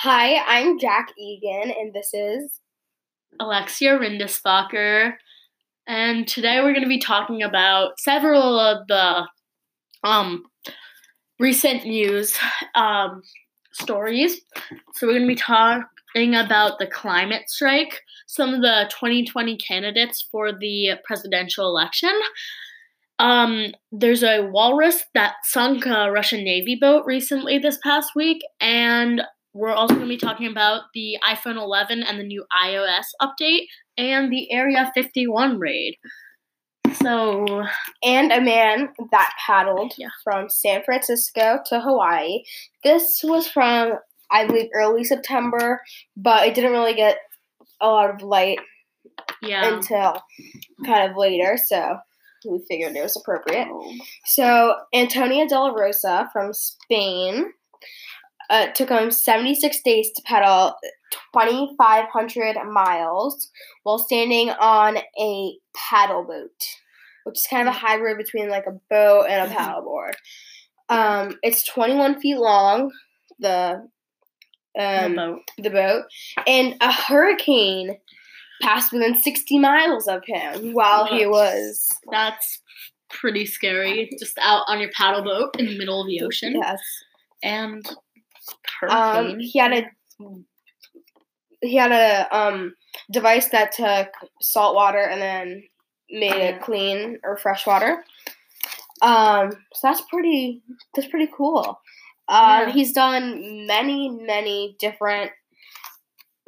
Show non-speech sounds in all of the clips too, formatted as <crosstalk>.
Hi, I'm Jack Egan, and this is Alexia Rindisbacher, and today we're going to be talking about several of the um, recent news um, stories. So we're going to be talking about the climate strike, some of the 2020 candidates for the presidential election. Um, there's a walrus that sunk a Russian Navy boat recently this past week, and we're also going to be talking about the iPhone 11 and the new iOS update and the Area 51 raid. So, and a man that paddled Yeah. from San Francisco to Hawaii. This was from I believe early September, but it didn't really get a lot of light yeah. until kind of later, so we figured it was appropriate. So Antonia De La Rosa from Spain uh, took him 76 days to paddle 2,500 miles while standing on a paddle boat, which is kind of a hybrid between like a boat and a Mhm. paddleboard. Um, it's 21 feet long. The The um, boat. the boat, and a hurricane passed within 60 miles of him while he was That's pretty scary. Just out on your paddle boat in the middle of the ocean. yes. And Um, he had a he had a um device that took salt water and then made it clean or fresh water. Um, so that's pretty that's pretty cool. Uh, Yeah. He's done many many different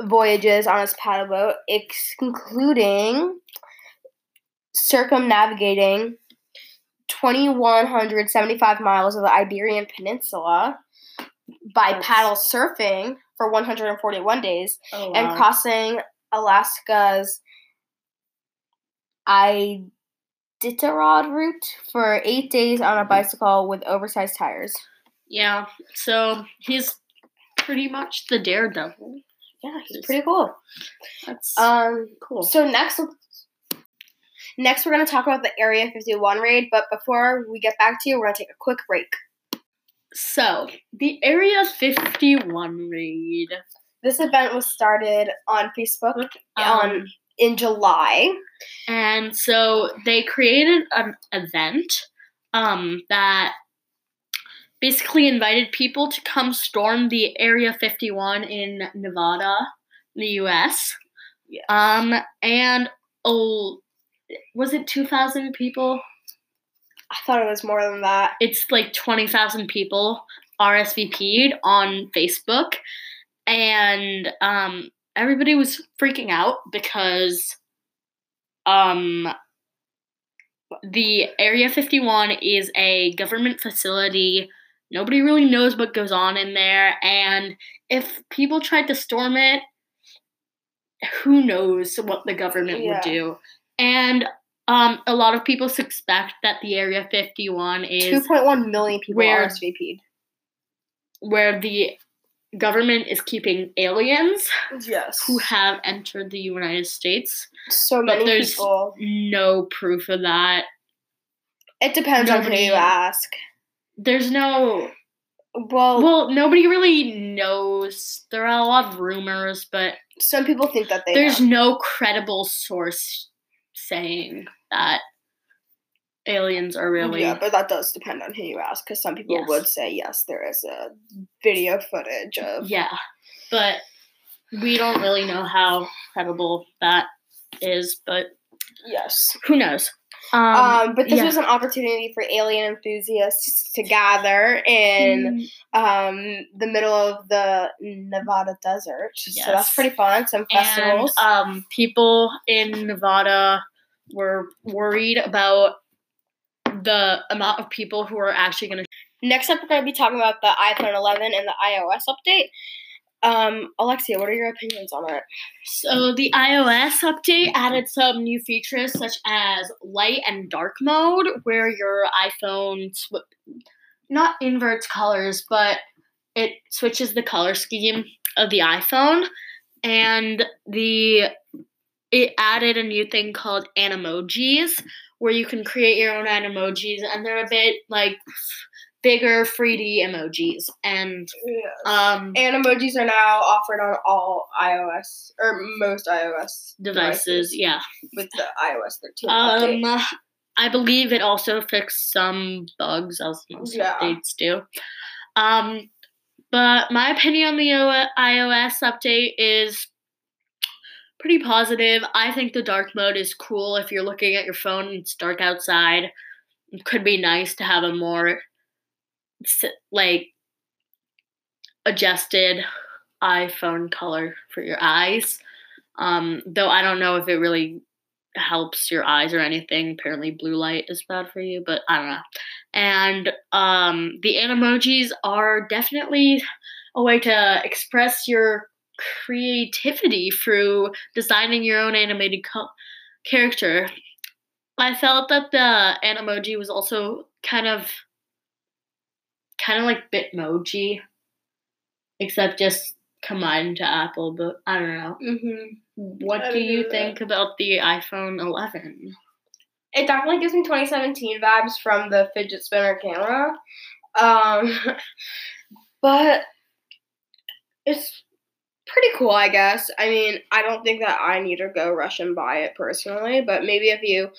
voyages on his paddle boat, ex- including circumnavigating 2,175 miles of the Iberian Peninsula by That's- paddle surfing for 141 days oh, and crossing Alaska's Iditarod route for eight days on a bicycle with oversized tires. Yeah. So he's pretty much the daredevil. Yeah, he's pretty cool. That's Um, cool. so next, next we're gonna talk about the Area 51 raid. But before we get back to you, we're gonna take a quick break. So, the Area 51 raid. This event was started on Facebook on Um, in July. and so they created an event um, that basically invited people to come storm the Area 51 in Nevada, in the US. Yes. Um, and oh, was it 2,000 people? I thought it was more than that. it's like 20,000 people RSVP'd on Facebook and um everybody was freaking out because um the Area 51 is a government facility. Nobody really knows what goes on in there and if people tried to storm it who knows what the government Yeah. would do. And um, a lot of people suspect that the Area 51 is 2.1 million people where- RSVP'd. where the government is keeping aliens Yes. who have entered the United States. so But many there's people. no proof of that. It depends on who you ask. There's no Well, well, nobody really knows. There are a lot of rumors, but some people think that they there's know. no credible source saying that aliens are really Yeah, but that does depend on who you ask, because some people Yes. would say yes, there is a video footage of. Yeah, but we don't really know how credible that is, but Yes. who knows? Um, Um, but this yeah. was an opportunity for alien enthusiasts to gather in Mm, um, the middle of the Nevada desert. So that's pretty fun. Some festivals. and um, people in Nevada were worried about the amount of people who are actually going to. Next up, we're going to be talking about the iPhone 11 and the iOS update. Um, Alexia, what are your opinions on it? So the iOS update added some new features such as light and dark mode, where your iPhone sw- not inverts colors, but it switches the color scheme of the iPhone, and the it added a new thing called animojis, where you can create your own animojis, and they're a bit like bigger 3D emojis. And Yes. um, and emojis are now offered on all iOS or most iOS devices, yeah. with the iOS 13 update. Um, I believe it also fixed some bugs, as most Yeah. updates do. Um, but my opinion on the O- iOS update is pretty positive. I think the dark mode is cool if you're looking at your phone and it's dark outside. It could be nice to have a more like adjusted iPhone color for your eyes. Um, though I don't know if it really helps your eyes or anything. Apparently, blue light is bad for you, but I don't know. And um, the animojis are definitely a way to express your creativity through designing your own animated co- character. I felt that the Animoji was also kind of kind of like Bitmoji, except just combined to Apple. But I don't know. Mm-hmm. What I do you with think about the iPhone 11? It definitely gives me 2017 vibes from the fidget spinner camera. Um, <laughs> but it's pretty cool, I guess. I mean, I don't think that I need to go rush and buy it personally, but maybe if you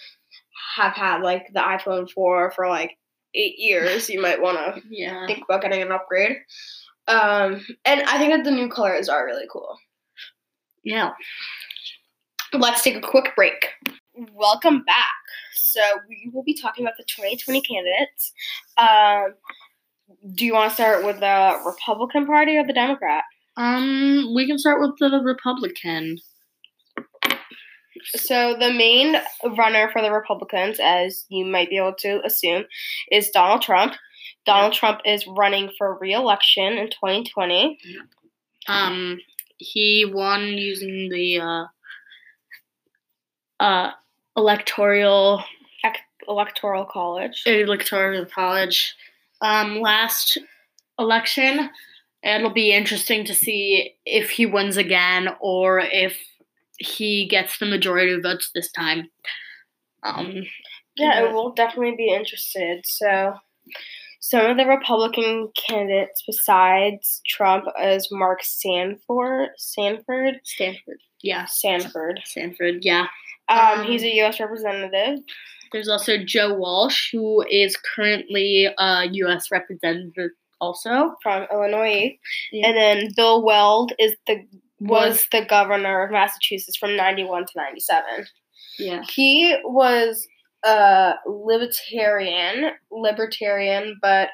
have had like the iPhone 4 for like eight years, you might want to <laughs> Yeah. think about getting an upgrade. Um, and I think that the new colors are really cool. Yeah. Let's take a quick break. Welcome back. So we will be talking about the 2020 candidates. Um, do you want to start with the Republican Party or the Democrat? Um, we can start with the Republican. So the main runner for the Republicans, as you might be able to assume, is Donald Trump. Donald Trump is running for re-election in 2020. Um, he won using the uh, uh, electoral Electoral College. electoral college. Um, last election, it'll be interesting to see if he wins again or if he gets the majority of votes this time. Um, Yeah, Yeah. it will definitely be interested. So, some of the Republican candidates besides Trump is Mark Sanford. Sanford. Stanford. Yeah, Sanford. Sanford. Yeah. Um, Um, he's a U.S. representative. There's also Joe Walsh, who is currently a U.S. representative, also. from Illinois, Yeah. and then Bill Weld is the was the governor of Massachusetts from ninety one to ninety seven. Yeah. He was a libertarian, libertarian, but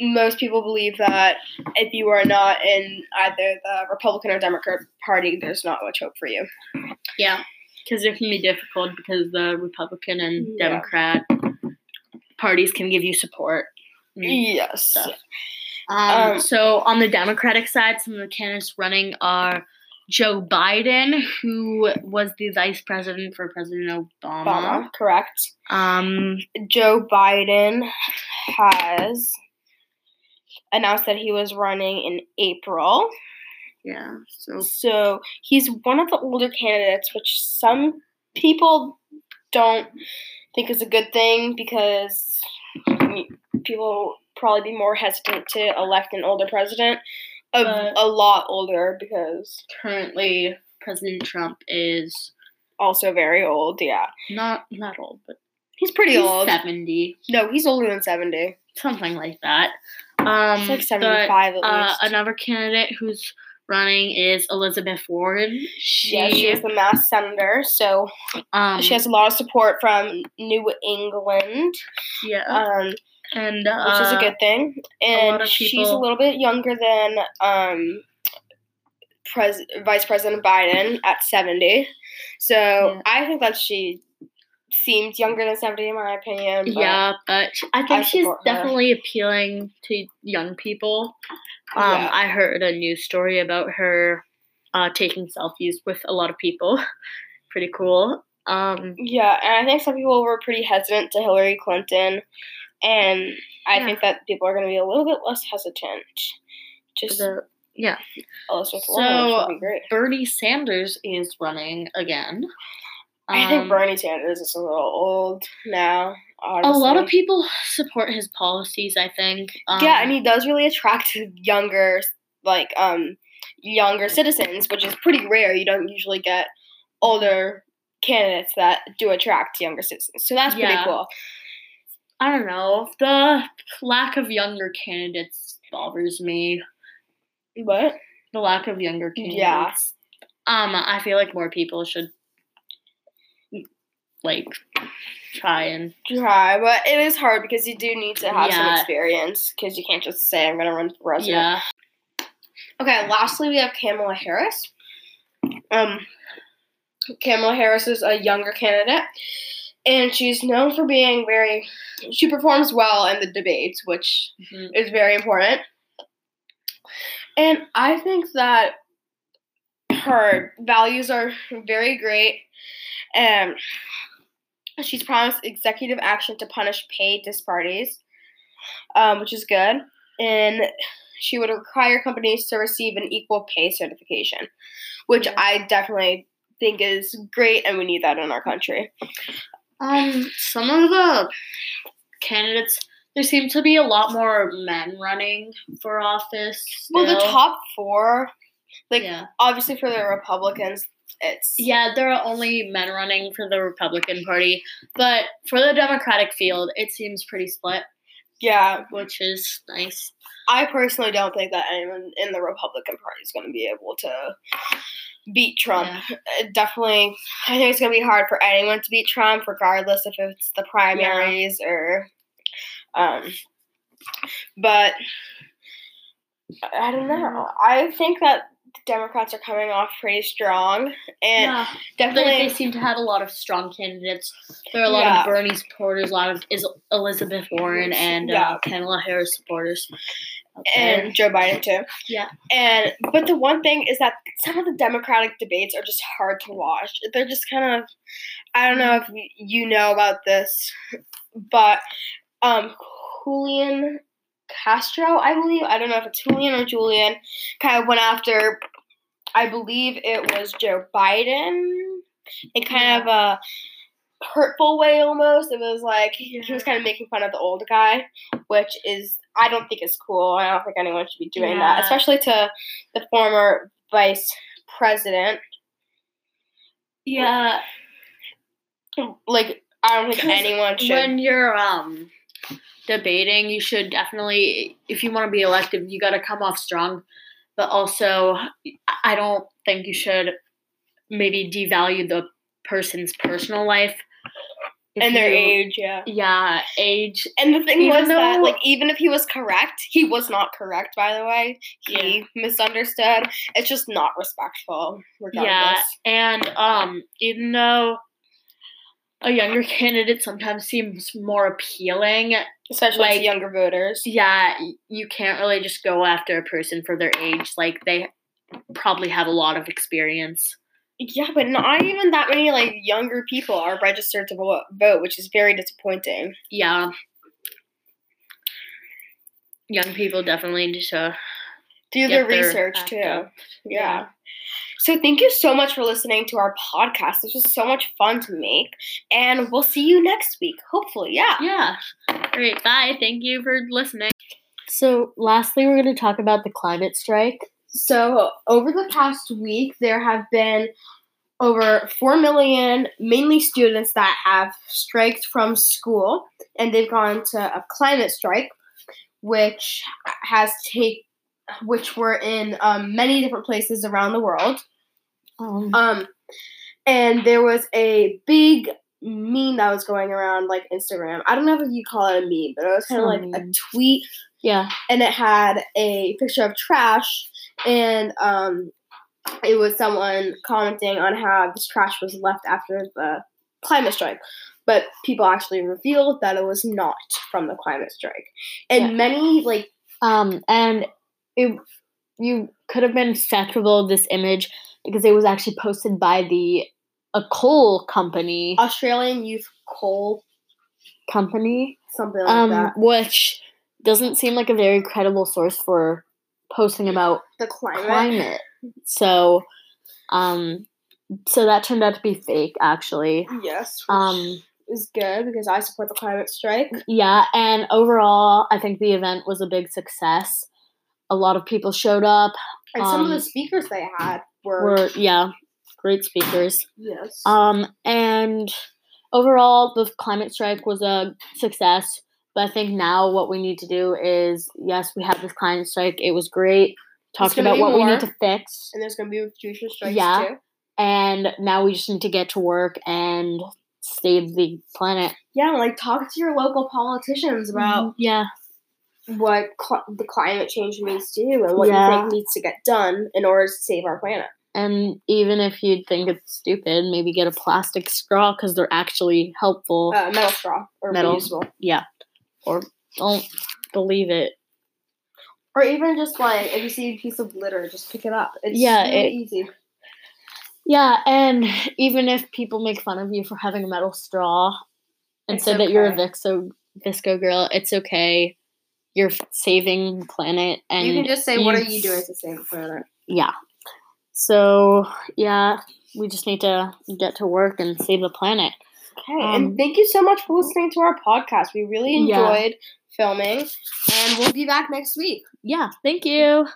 most people believe that if you are not in either the Republican or Democrat Party, there's not much hope for you. Yeah. Because it can be difficult because the Republican and Yeah. Democrat parties can give you support. And Yes. stuff. Um, Um, so on the Democratic side, some of the candidates running are Joe Biden, who was the vice president for President Obama. Obama, correct. Um, Joe Biden has announced that he was running in April. yeah. So So he's one of the older candidates, which some people don't think is a good thing because people probably be more hesitant to elect an older president. A, But- a lot older because currently, President Trump is also very old. Yeah, not not old, but he's pretty he's old. seventy, No, he's older than seventy. something like that. Um, He's like but, seventy-five at uh, least. another candidate who's running is Elizabeth Warren. She, yeah, she is the Mass senator, so um, she has a lot of support from New England. yeah, Um, and which is a uh, good thing. And of she's a little bit younger than um, Pres- Vice President Biden at 70. So Yeah. I think that she seems younger than 70 in my opinion. but- Yeah, but I think I she's support her. definitely appealing to young people. Um, Yeah. I heard a news story about her uh, taking selfies with a lot of people. <laughs> Pretty cool. Um, Yeah, and I think some people were pretty hesitant to Hillary Clinton. And I Yeah. think that people are going to be a little bit less hesitant. Just the, yeah, Elizabeth Warren, So, would be great. Bernie Sanders is running again. I think Um, Bernie Sanders is a little old now. Honestly. A lot of people support his policies. I think. Um, yeah, and he does really attract younger, like um, younger citizens, which is pretty rare. You don't usually get older candidates that do attract younger citizens. So that's pretty Yeah. cool. I don't know. The lack of younger candidates bothers me. What? The lack of younger candidates. yeah, Um, I feel like more people should like try and try, but it is hard because you do need to have some experience because you can't just say I'm gonna run for president. yeah. Okay, lastly we have Kamala Harris. Um, Kamala Harris is a younger candidate, and she's known for being very. She performs well in the debates, which Mhm. is very important. And I think that her values are very great. And she's promised executive action to punish pay disparities, um, which is good. And she would require companies to receive an equal pay certification, which. I definitely think is great, and we need that in our country. Um, some of the candidates there seem to be a lot more men running for office. Well, the top four, like yeah, obviously for the Republicans, it's yeah, there are only men running for the Republican Party, but for the Democratic field, it seems pretty split, yeah. which is nice. I personally don't think that anyone in the Republican Party is going to be able to beat Trump. Yeah. Uh, Definitely, I think it's going to be hard for anyone to beat Trump, regardless if it's the primaries or. Um, but I don't know. I think that Democrats are coming off pretty strong, and yeah, definitely. they, they seem to have a lot of strong candidates. There are a lot Yeah. of Bernie supporters, a lot of is Elizabeth Warren and Yeah. uh, Kamala Harris supporters. and Joe Biden too. Yeah. And but the one thing is that some of the Democratic debates are just hard to watch. They're just kind of I don't know if you know about this, but um Julian Castro, I believe, I don't know if it's Julian or Julian, kind of went after I believe it was Joe Biden in kind of a hurtful way almost. It was like he was kind of making fun of the old guy, which is I don't think is cool. I don't think anyone should be doing Yeah. that, especially to the former vice president. Yeah, Like I don't think anyone should. when you're um debating, you should definitely, if you want to be elected, you got to come off strong. But also, I don't think you should maybe devalue the person's personal life If and their you- age, yeah. Yeah, age. And the thing Even was that, like, even if he was correct, he was not correct. By the way, he misunderstood. It's just not respectful, regardless. Yeah, and um, even though a younger <laughs> candidate sometimes seems more appealing, Especially like- to younger voters. yeah, you can't really just go after a person for their age. Like they probably have a lot of experience. Yeah, but not even that many like younger people are registered to vote, which is very disappointing. Yeah. Young people definitely need to Do their research too. up. Yeah. So thank you so much for listening to our podcast. This was so much fun to make, and we'll see you next week. Hopefully, yeah. Yeah. Great. Bye. Thank you for listening. So, lastly, we're going to talk about the climate strike. So, over the past week, there have been over 4 million, mainly students, that have striked from school, and they've gone to a climate strike, which has take, which were in um, many different places around the world. Um, Um, and there was a big meme that was going around like Instagram. I don't know if you call it a meme, but it was kind of like a tweet yeah. and it had a picture of trash and um it was someone commenting on how this trash was left after the climate strike but people actually revealed that it was not from the climate strike and Yeah. many like Um, and it, you could have been skeptical of this image because it was actually posted by the a coal company australian youth coal company, something like um, that which doesn't seem like a very credible source for posting about the climate, climate. So, um, so that turned out to be fake, actually. yes Um, was good because I support the climate strike. Yeah, and overall, I think the event was a big success. A lot of people showed up. And some of Um, the speakers they had were, Were yeah, great speakers. yes. Um, and overall, the climate strike was a success. But I think now what we need to do is yes, we have this climate strike. It was great. Talked about what we need to fix. and there's gonna be future strikes Yeah. too. And now we just need to get to work and save the planet. Yeah, like talk to your local politicians about yeah. What cl- the climate change means to you and what you think needs to get done in order to save our planet. And even if you think it's stupid, maybe get a plastic straw because they're actually helpful. Uh, metal straw or Metal. reusable. yeah. Or don't believe it. Or even just like if you see a piece of litter, just pick it up. It's Yeah, really it- easy. Yeah, and even if people make fun of you for having a metal straw and It's say that you're a okay. VSCO VSCO girl, it's okay. You're saving planet, and you can just say, "What are you- you doing to save the planet?" Yeah. So yeah, we just need to get to work and save the planet. Okay, Um, and thank you so much for listening to our podcast. We really Yeah. enjoyed filming, and we'll be back next week. Yeah, thank you.